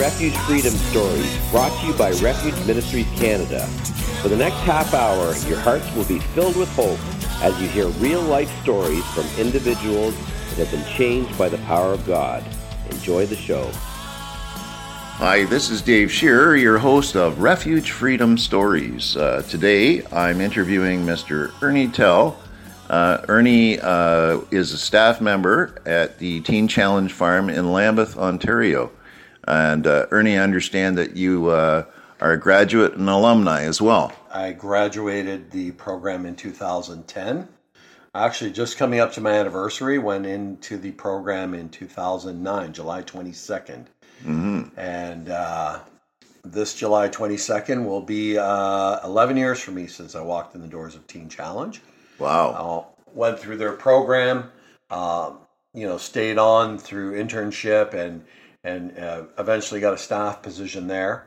Refuge Freedom Stories, brought to you by Refuge Ministries Canada. For the next half hour, your hearts will be filled with hope as you hear real life stories from individuals that have been changed by the power of God. Enjoy the show. Hi, this is Dave Shearer, your host of Refuge Freedom Stories. Uh, today I'm interviewing Mr. Ernie Tel. Uh, Ernie uh, is a staff member at the Teen Challenge Farm in Lambeth, Ontario. And uh, Ernie, I understand that you uh, are a graduate and alumni as well. I graduated the program in 2010. Actually, just coming up to my anniversary, went into the program in 2009, July 22nd. Mm-hmm. And uh, this July 22nd will be uh, 11 years for me since I walked in the doors of Teen Challenge. Wow. I went through their program, um, you know, stayed on through internship and and uh, eventually got a staff position there,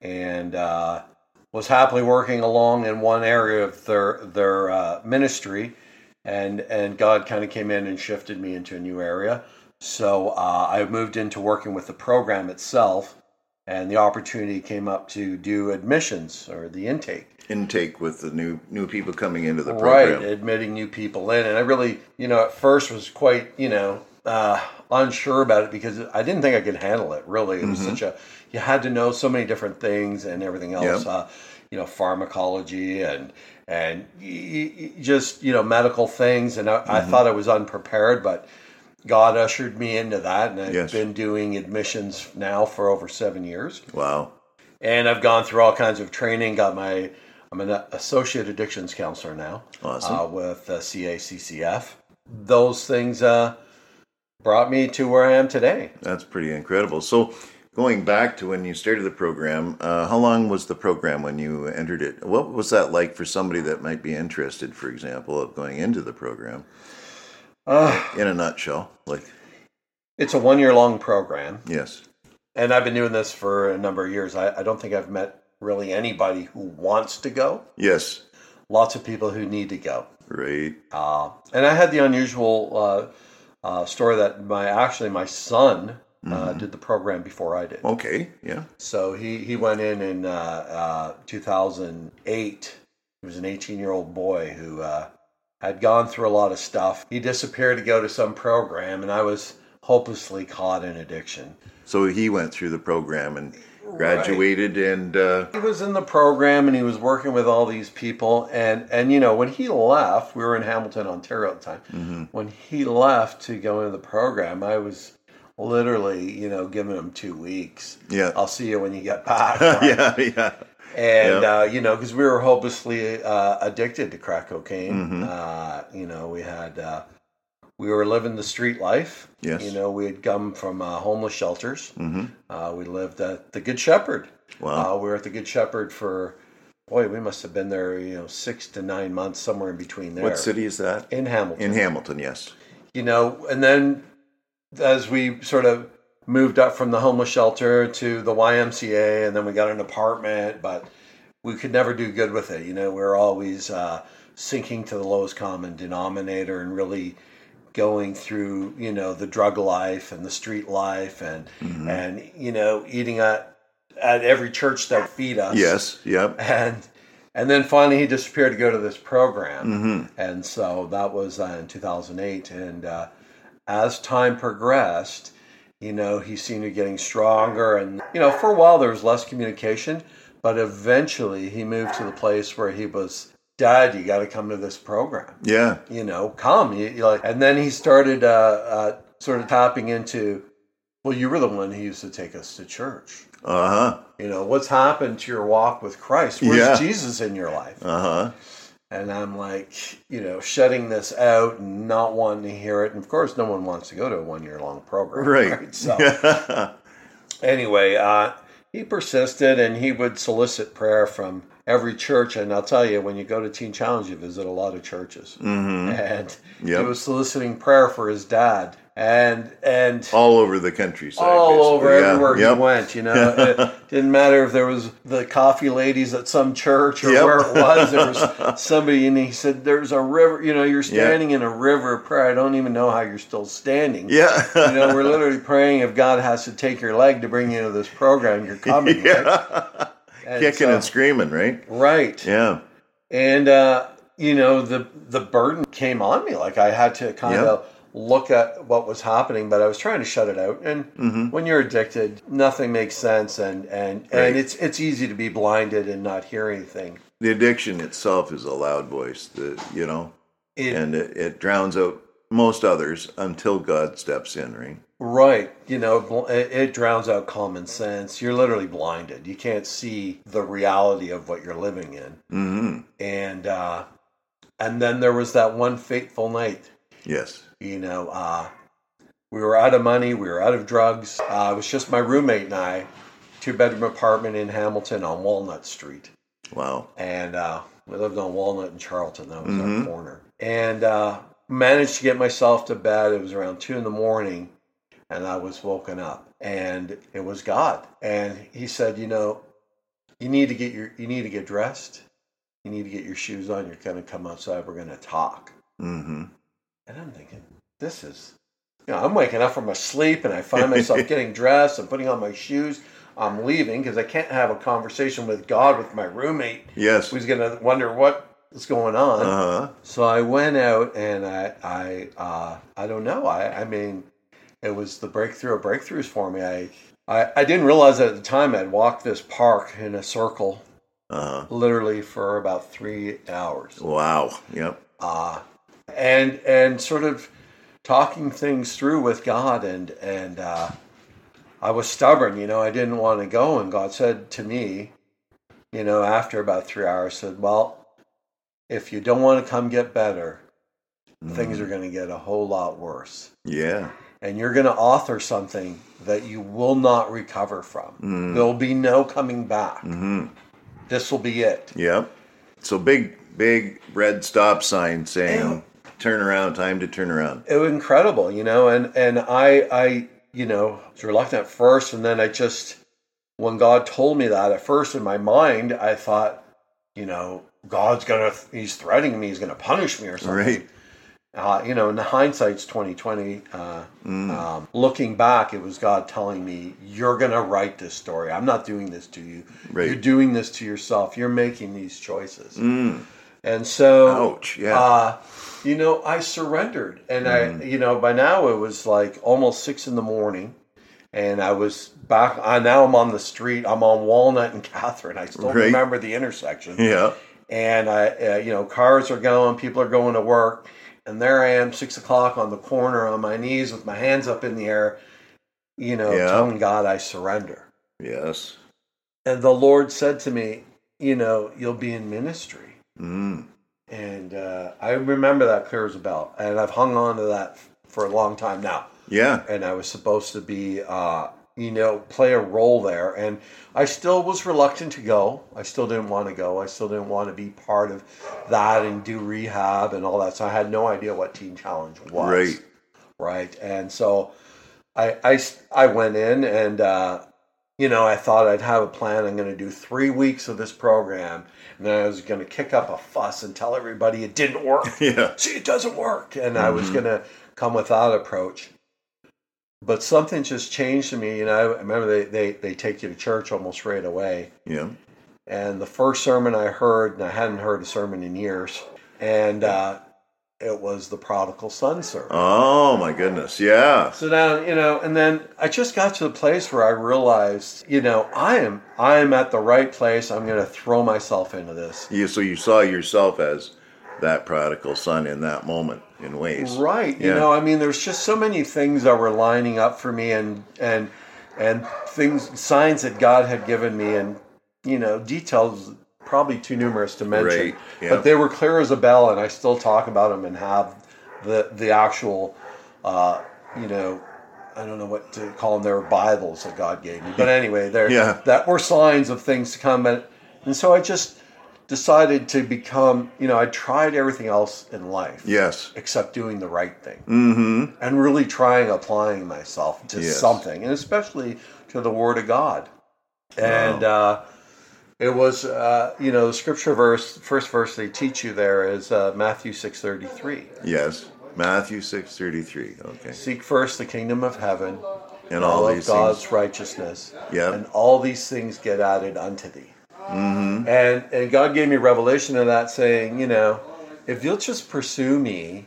and uh, was happily working along in one area of their their uh, ministry, and and God kind of came in and shifted me into a new area. So uh, I moved into working with the program itself, and the opportunity came up to do admissions or the intake intake with the new new people coming into the program. Right, admitting new people in, and I really, you know, at first was quite, you know, uh, unsure about it because I didn't think I could handle it. Really, it was mm-hmm. such a you had to know so many different things and everything else. Yep. Uh, you know, pharmacology and and just you know medical things, and I, mm-hmm. I, thought I was unprepared, but God ushered me into that, and I've yes. been doing admissions now for over seven years. Wow! And I've gone through all kinds of training. Got my I'm an associate addictions counselor now. Awesome. Uh, with uh, CACCF. Those things. Uh, brought me to where I am today. That's pretty incredible. So, going back to when you started the program, uh, how long was the program when you entered it? What was that like for somebody that might be interested, for example, of going into the program? Uh, In a nutshell, like it's a one year long program. Yes. And I've been doing this for a number of years. I, I don't think I've met really anybody who wants to go. Yes. Lots of people who need to go. Right. Uh, and I had the unusual uh, uh, story that my actually my son uh, mm-hmm. did the program before I did. Okay, yeah. So he he went in in uh, uh 2008. He was an 18 year old boy who uh, had gone through a lot of stuff. He disappeared to go to some program, and I was hopelessly caught in addiction. So he went through the program and graduated right. and uh... he was in the program and he was working with all these people and and you know when he left we were in hamilton ontario at the time mm-hmm. when he left to go into the program i was literally you know giving him two weeks yeah i'll see you when you get back right? yeah yeah and yep. uh, you know because we were hopelessly uh, addicted to crack cocaine mm-hmm. Uh, you know we had uh, we were living the street life. Yes. You know, we had come from uh, homeless shelters. Mm-hmm. Uh, we lived at the Good Shepherd. Wow. Uh, we were at the Good Shepherd for, boy, we must have been there, you know, six to nine months, somewhere in between there. What city is that? In Hamilton. In Hamilton, yes. You know, and then as we sort of moved up from the homeless shelter to the YMCA, and then we got an apartment, but we could never do good with it. You know, we were always uh, sinking to the lowest common denominator and really going through you know the drug life and the street life and mm-hmm. and you know eating at at every church that feed us yes yep and and then finally he disappeared to go to this program, Mm-hmm. and so that was uh, in 2008. And uh, as time progressed, you know, he seemed to be getting stronger, and you know, for a while there was less communication, but eventually he moved to the place where he was, Dad, you got to come to this program Yeah. you know, come. You, like, and then he started uh, uh, sort of tapping into, well, you were the one who used to take us to church. Uh huh. You know, what's happened to your walk with Christ? Where's Yeah. Jesus in your life? Uh huh. And I'm like, you know, shutting this out and not wanting to hear it. And of course, no one wants to go to a one year long program. Right. So, anyway, uh, he persisted and he would solicit prayer from every church. And I'll tell you, when you go to Teen Challenge, you visit a lot of churches. mm-hmm. And Yep. he was soliciting prayer for his dad. And, and, All over the countryside. all basically. over Yeah. everywhere Yep. he went. You know, it didn't matter if there was the coffee ladies at some church or Yep. where it was. There was somebody, and he said, "There's a river. You know, you're standing in a river of prayer. I don't even know how you're still standing. Yeah. You know, we're literally praying if God has to take your leg to bring you into this program, you're coming. Yeah. And Kicking and screaming, right? right. Yeah. And uh, you know, the the burden came on me. Like I had to kind Yeah. of look at what was happening, but I was trying to shut it out. And Mm-hmm. when you're addicted, nothing makes sense, and and Right. and it's it's easy to be blinded and not hear anything. The addiction itself is a loud voice, that you know, It, and it, it drowns out most others until God steps in, right? right, you know, it, drowns out common sense. You're literally blinded. You can't see the reality of what you're living in. Mm-hmm. And uh, and then there was that one fateful night Yes. You know, uh, we were out of money, we were out of drugs. Uh, it was just my roommate and I, two bedroom apartment in Hamilton on Walnut Street. Wow. And uh, we lived on Walnut and Charlton, that was Mhm. our corner. And uh, managed to get myself to bed. It was around two in the morning, and I was woken up. And it was God. And he said, You know, you need to get your you need to get dressed. You need to get your shoes on. You're gonna come outside, we're gonna talk. Mm-hmm. And I'm thinking, this is, you know, I'm waking up from a sleep and I find myself getting dressed and putting on my shoes. I'm leaving because I can't have a conversation with God with my roommate Yes. who's going to wonder what is going on. Uh huh. So I went out and I, I, uh, I don't know. I, I mean, it was the breakthrough of breakthroughs for me. I, I, I didn't realize at the time I'd walked this park in a circle Uh huh. literally for about three hours. Wow. Yep. uh, and and sort of talking things through with God and and uh, I was stubborn, you know, I didn't want to go, and God said to me, you know, after about three hours, said, "Well, if you don't want to come get better, things are going to get a whole lot worse, Yeah. and you're going to author something that you will not recover from. Mm. There'll be no coming back. Mm-hmm. This will be it." Yep. So big, big red stop sign saying Yeah. "Turn around, time to turn around." it was incredible, you know, and and I I you know was reluctant at first, and then I just when God told me that at first in my mind, I thought, you know, God's gonna he's threatening me, he's gonna punish me or something. Right. Uh, you know, in hindsight's twenty twenty. Uh, Mm. um, looking back, it was God telling me, "You're gonna write this story. I'm not doing this to you. Right. You're doing this to yourself. You're making these choices." Mm. And so, Ouch. Yeah. uh, you know, I surrendered, and Mm-hmm. I, you know, by now it was like almost six in the morning, and I was back. I now I'm on the street. I'm on Walnut and Catherine. I still Right. remember the intersection, yeah. And I, uh, you know, cars are going, people are going to work, and there I am, six o'clock on the corner, on my knees with my hands up in the air, you know, Yeah. telling God I surrender. Yes. And the Lord said to me, you know, you'll be in ministry. Mm. And uh, I remember that clear as a bell. And I've hung on to that for a long time now. Yeah. And I was supposed to be, uh, you know, play a role there. And I still was reluctant to go. I still didn't want to go. I still didn't want to be part of that and do rehab and all that. So I had no idea what Teen Challenge was. Right. Right. And so I, I, I went in and, uh, you know, I thought I'd have a plan. I'm going to do three weeks of this program. And then I was going to kick up a fuss and tell everybody it didn't work. Yeah. See, it doesn't work. And I was Mhm. going to come with that approach. But something just changed in me. You know, I remember they, they, they take you to church almost right away. Yeah. and the first sermon I heard, and I hadn't heard a sermon in years, and uh, it was the prodigal son sermon. Oh my goodness, yeah. So now, you know, and then I just got to the place where I realized, you know, I am I am at the right place. I'm going to throw myself into this. Yeah. so you saw yourself as that prodigal son in that moment in ways. Right. You know, I mean, there's just so many things that were lining up for me, and and and things, signs that God had given me, and you know, details probably too numerous to mention. Right, yeah. But they were clear as a bell, and I still talk about them and have the the actual, uh, you know. I don't know what to call them. They were Bibles that God gave me, but anyway, they're Yeah. that were signs of things to come. And, and so I just decided to become. You know, I tried everything else in life Yes. except doing the right thing Mm-hmm. and really trying applying myself to Yes. something and especially to the word of god and uh, it was uh, you know the scripture verse first verse they teach you there is uh, matthew 6.33 Yes. Matthew six thirty three. Okay. seek first the kingdom of heaven And all of these god's things. righteousness Yep. and all these things get added unto thee mm-hmm. and and god gave me revelation of that saying you know if you'll just pursue me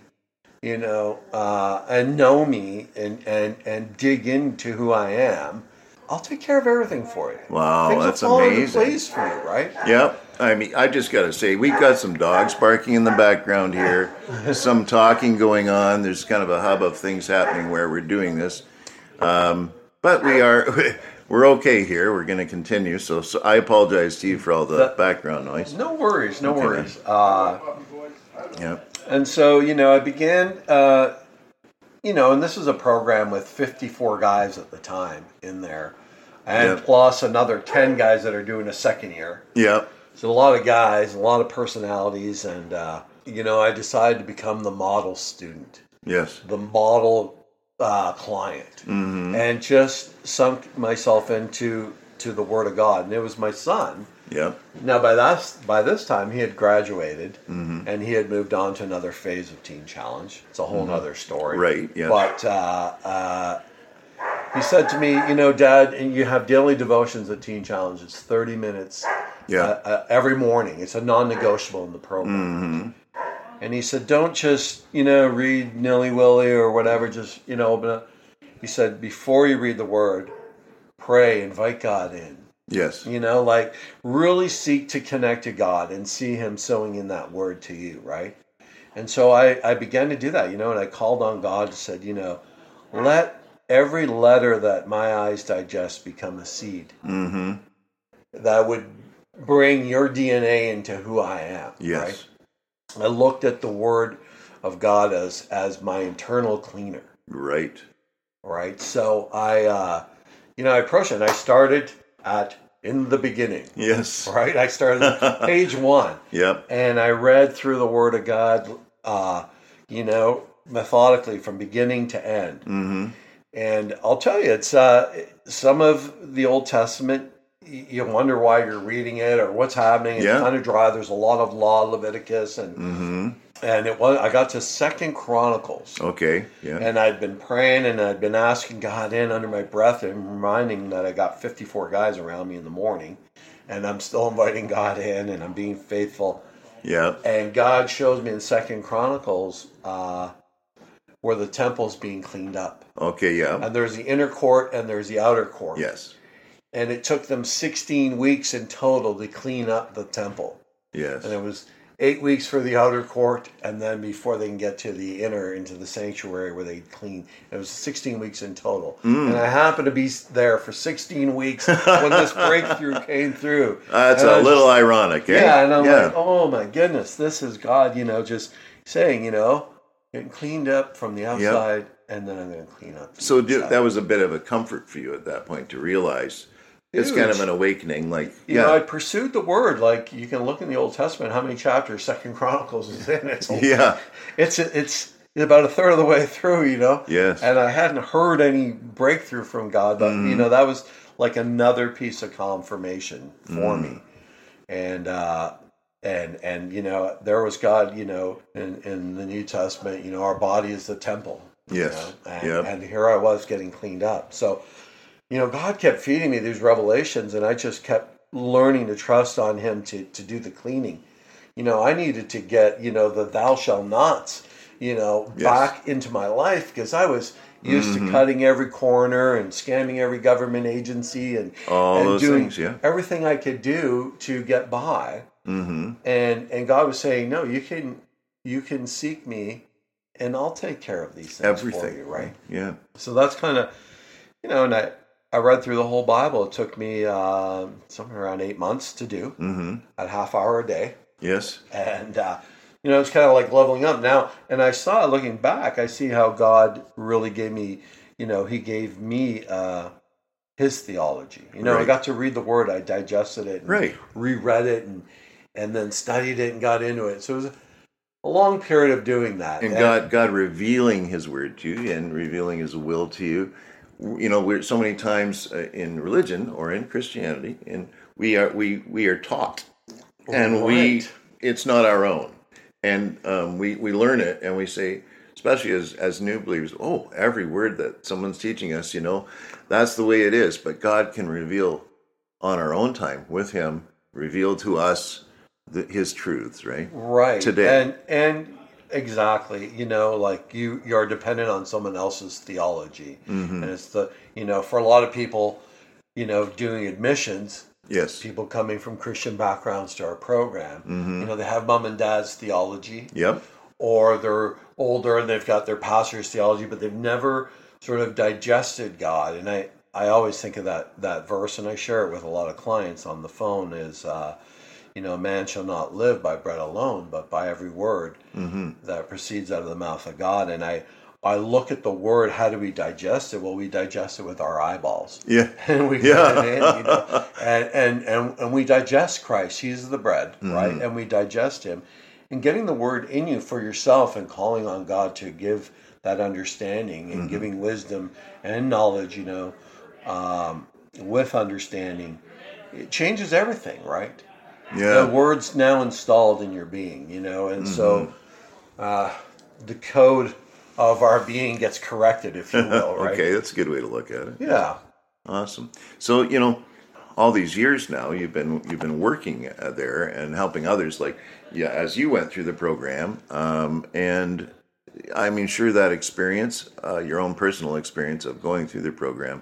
you know uh, and know me and and and dig into who i am i'll take care of everything for you Wow, Things will that's fall into amazing. place for you right Yep. I mean, I just got to say, we've got some dogs barking in the background here, some talking going on. There's kind of a hub of things happening where we're doing this. Um, but we are, we're okay here. We're going to continue. So, so I apologize to you for all the That- background noise. no worries no Okay. worries uh, Yep. And so, you know, I began, uh, you know, and this was a program with 54 guys at the time in there, and Yep. plus another 10 guys that are doing a second year. Yep. So a lot of guys, a lot of personalities, and, uh, you know, I decided to become the model student, Yes. the model uh, client, Mm-hmm. and just sunk myself into to the Word of God. And it was my son. Yeah. Now, by that by this time, he had graduated Mm-hmm. and he had moved on to another phase of Teen Challenge. It's a whole other story, Right, Yeah. But uh, uh, he said to me, "You know, Dad, and you have daily devotions at Teen Challenge. It's thirty minutes, Yeah. uh, uh, every morning. It's a non-negotiable in the program." Mm-hmm. And he said, "Don't just you know read nilly willy or whatever. Just you know, open up." He said, "Before you read the Word, pray, invite God in." Yes. You know, like really seek to connect to God and see Him sowing in that word to you, right? And so I, I began to do that, you know, and I called on God and said, you know, let every letter that my eyes digest become a seed Mm-hmm. that would bring your DNA into who I am, Yes. right? I looked at the word of God as as my internal cleaner Right. Right? So I, uh, you know, I approached it. And I started at in the beginning, Yes. right? I started page one, Yep. and I read through the Word of God, uh, you know, methodically from beginning to end. Mm-hmm. And I'll tell you, it's uh, some of the Old Testament. You wonder why you're reading it or what's happening. It's Yeah. kind of dry. There's a lot of law, Leviticus, and Mm-hmm. and it was. I got to Second Chronicles, Okay. Yeah. and I'd been praying and I'd been asking God in under my breath and reminding that I got 54 guys around me in the morning and I'm still inviting God in and I'm being faithful. yeah. And God shows me in Second Chronicles uh, where the temple's being cleaned up. Okay. Yeah. And there's the inner court and there's the outer court. Yes. And it took them 16 weeks in total to clean up the temple. Yes. And it was eight weeks for the outer court, and then before they can get to the inner, into the sanctuary where they clean. It was 16 weeks in total. Mm. And I happened to be there for 16 weeks when this breakthrough came through. That's And a little just- ironic, eh? Yeah, and I'm yeah. like, oh my goodness, this is God, you know, just saying, you know, getting cleaned up from the outside, and then I'm going to clean up. So do, that was a bit of a comfort for you at that point to realize it's kind of an awakening. Like, You know, I pursued the word. Like you can look in the Old Testament, how many chapters Second Chronicles is in? It's yeah, it's it's about a third of the way through, you know. yes, And I hadn't heard any breakthrough from God, but Mm-hmm. you know that was like another piece of confirmation for Mm. me. And uh, and and you know there was God, you know, in in the New Testament, you know, our body is the temple. you Yes. know, and, Yep. and here I was getting cleaned up. So, you know, God kept feeding me these revelations, and I just kept learning to trust on Him to, to do the cleaning. You know, I needed to get, you know, the thou shall nots, you know, Yes. back into my life because I was used Mm-hmm. to cutting every corner and scamming every government agency and, All and those doing things, yeah. everything I could do to get by. Mm-hmm. And and God was saying, No, you can you can seek me and I'll take care of these things for Everything. you, right? Yeah. So that's kind of, you know, and I, I read through the whole Bible. It took me uh, somewhere around eight months to do, Mm-hmm. a half hour a day. Yes. And, uh, you know, it's kind of like leveling up now. And I saw, looking back, I see how God really gave me, you know, He gave me uh, His theology. You know, I got to read the Word, I digested it, and Right. reread it, and and then studied it and got into it. So it was a long period of doing that. And God, God revealing His word to you and revealing His will to you. You know, we're so many times uh, in religion or in Christianity, and we are we we are taught, and we it's not our own, and um, we we learn it, and we say, especially as as new believers, oh, every word that someone's teaching us, you know, that's the way it is. But God can reveal on our own time with Him, reveal to us the, His truths, right? right today. and and exactly you know like you you're dependent on someone else's theology Mm-hmm. and it's the you know for a lot of people you know doing admissions Yes. people coming from christian backgrounds to our program Mm-hmm. you know they have mom and dad's theology Yep. or they're older and they've got their pastor's theology but they've never sort of digested god and i i always think of that that verse and i share it with a lot of clients on the phone is uh you know, man shall not live by bread alone, but by every word that proceeds out of the mouth of God. And I, I look at the word. How do we digest it? Well, we digest it with our eyeballs, Yeah. and we Yeah. in, you know, and, and and and we digest Christ. He's the bread, Mm-hmm. right? And we digest Him, and getting the word in you for yourself, and calling on God to give that understanding Mm-hmm. and giving wisdom and knowledge. You know, um, with understanding, it changes everything, right? The words now installed in your being, you know, and so Mm-hmm. uh, the code of our being gets corrected, if you will, right? Okay, that's a good way to look at it. Yeah. Awesome. So you know, all these years now, you've been you've been working uh, there and helping others. Like, yeah, as you went through the program, um, and I mean, sure, that experience, uh, your own personal experience of going through the program,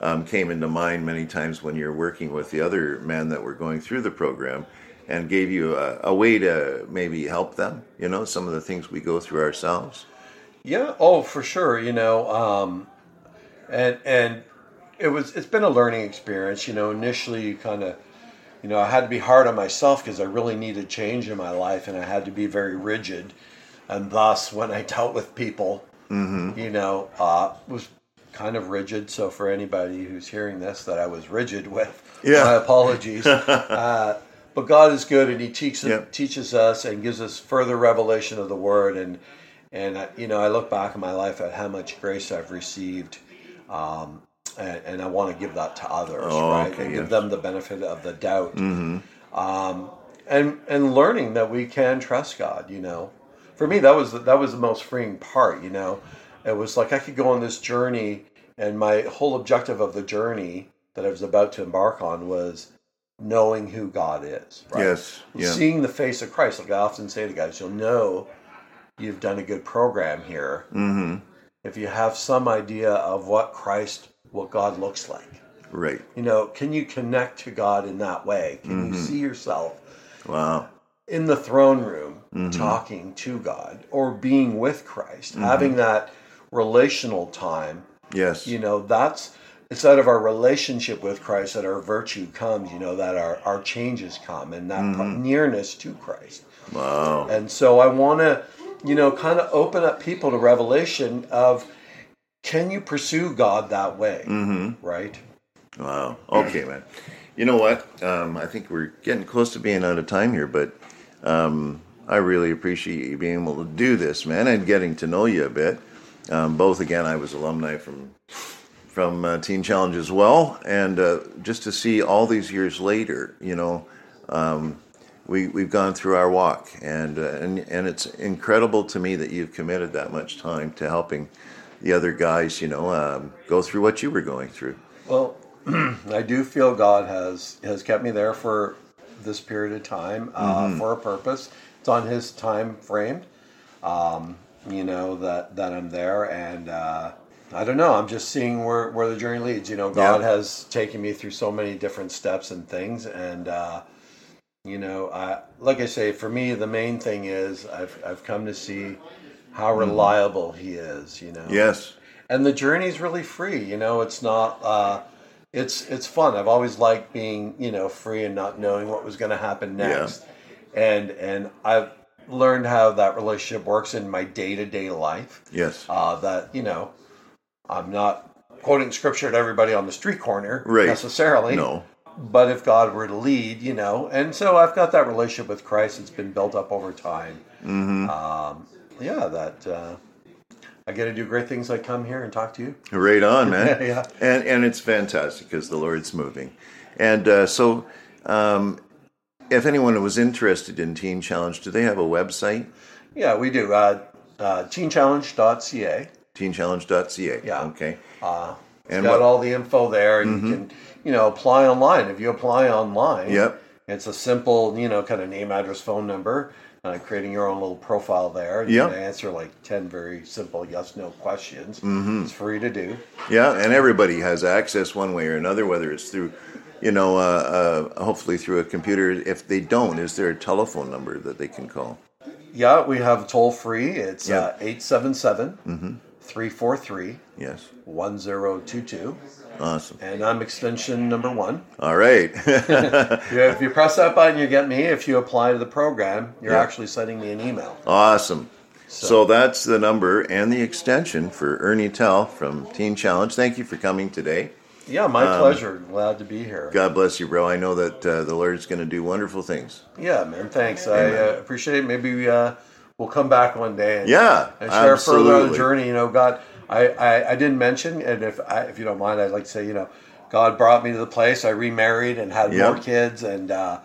um, came into mind many times when you're working with the other men that were going through the program, and gave you a, a way to maybe help them. You know, some of the things we go through ourselves. Yeah. Oh, for sure. You know, um, and and it was it's been a learning experience. You know, initially you kind of, you know, I had to be hard on myself because I really needed change in my life, and I had to be very rigid, and thus when I dealt with people, you know, uh, was kind of rigid. So for anybody who's hearing this, that I was rigid with, Yeah. my apologies. uh, but God is good, and He teaches Yep. teaches us and gives us further revelation of the Word. And and I, you know, I look back in my life at how much grace I've received, um, and, and I want to give that to others, Oh, right? okay, and yes. give them the benefit of the doubt. Um, and and learning that we can trust God. You know, for me that was the, that was the most freeing part. You know, it was like I could go on this journey, and my whole objective of the journey that I was about to embark on was knowing who God is. Right? Yes. Yeah. Seeing the face of Christ. Like I often say to guys, you'll know you've done a good program here Mm-hmm. if you have some idea of what Christ, what God looks like. Right. You know, can you connect to God in that way? Can you mm-hmm. see yourself Wow. in the throne room mm-hmm. talking to God or being with Christ, having mm-hmm. that relational time? Yes. You know, that's it's out of our relationship with Christ that our virtue comes, you know, that our, our changes come and that nearness to Christ. Wow. And so I want to, you know, kind of open up people to revelation of can you pursue God that way? Mm-hmm. Right? Wow. Okay, man. You know what? Um, I think we're getting close to being out of time here, but um, I really appreciate you being able to do this, man, and getting to know you a bit. Um, both again, I was alumni from from uh, Teen Challenge as well, and uh, just to see all these years later, you know, um, we we've gone through our walk, and uh, and and it's incredible to me that you've committed that much time to helping the other guys, you know, um, go through what you were going through. Well, I do feel God has has kept me there for this period of time uh, Mm-hmm. for a purpose. It's on His time frame. Um, you know that that I'm there, and uh, I don't know. I'm just seeing where where the journey leads. You know, God Yeah. has taken me through so many different steps and things, and uh, you know, I, like I say, for me, the main thing is I've I've come to see how reliable He is. You know, Yes. and the journey's really free. You know, it's not. Uh, it's it's fun. I've always liked being you know free and not knowing what was going to happen next, and and I've learned how that relationship works in my day to day life. Yes. Uh, that you know, I'm not quoting scripture to everybody on the street corner Right. necessarily. No. But if God were to lead, you know, and so I've got that relationship with Christ. It's been built up over time. Mm-hmm. Um, yeah, that uh, I get to do great things like come here and talk to you. Right on, man. Yeah. And and it's fantastic because the Lord's moving. And uh, so, um, if anyone was interested in Teen Challenge, do they have a website? Yeah, we do. Uh, uh, teenchallenge.ca. Teenchallenge.ca. Yeah. Okay. Uh, it's And got what- Mm-hmm. all the info there, and you can, you know, apply online. If you apply online, Yep. it's a simple, you know, kind of name, address, phone number. Uh, creating your own little profile there. You Yep. can answer like ten very simple yes/no questions. Mm-hmm. It's free to do. Yeah, and everybody has access one way or another, whether it's through, you know, uh, uh, hopefully through a computer. If they don't, is there a telephone number that they can call? Yeah, we have toll free. It's Yeah. uh, 877 Mm-hmm. 343 Yes. 1022. Awesome. And I'm extension number one. All right. If you press that button, you get me. If you apply to the program, you're Yeah. actually sending me an email. awesome. So that's the number and the extension for Ernie Tel from Teen Challenge. Thank you for coming today. Yeah, my Um, pleasure. Glad to be here. God bless you, bro. I know that uh, the Lord's going to do wonderful things. Yeah, man. Thanks. I uh, appreciate it. Maybe we, uh, we'll come back one day and, Yeah, and share further on the journey. You know, God, I, I, I didn't mention, and if I, if you don't mind, I'd like to say, you know, God brought me to the place. I remarried and had Yeah. more kids, and uh,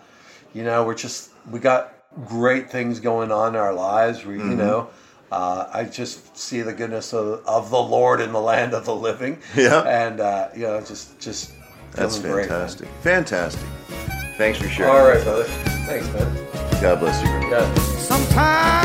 you know, we're just we got great things going on in our lives. We, Mm-hmm. you know. Uh, I just see the goodness of, of the Lord in the land of the living. Yeah. and uh, you know, just just That's feeling great, fantastic. fantastic. Thanks for sharing. All right, brother. Thanks, man. God bless you, bro. Yeah. Sometimes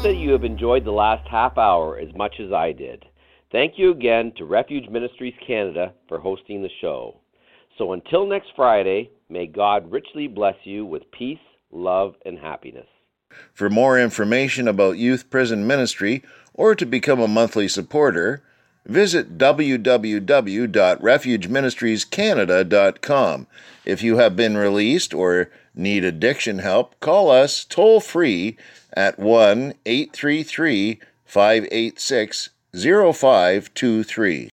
hope that you have enjoyed the last half hour as much as I did. Thank you again to Refuge Ministries Canada for hosting the show. So until next Friday, may God richly bless you with peace, love, and happiness. For more information about Youth Prison Ministry or to become a monthly supporter, visit www.refugeministriescanada.com. If you have been released or need addiction help, call us toll free at 1 833 586 0523.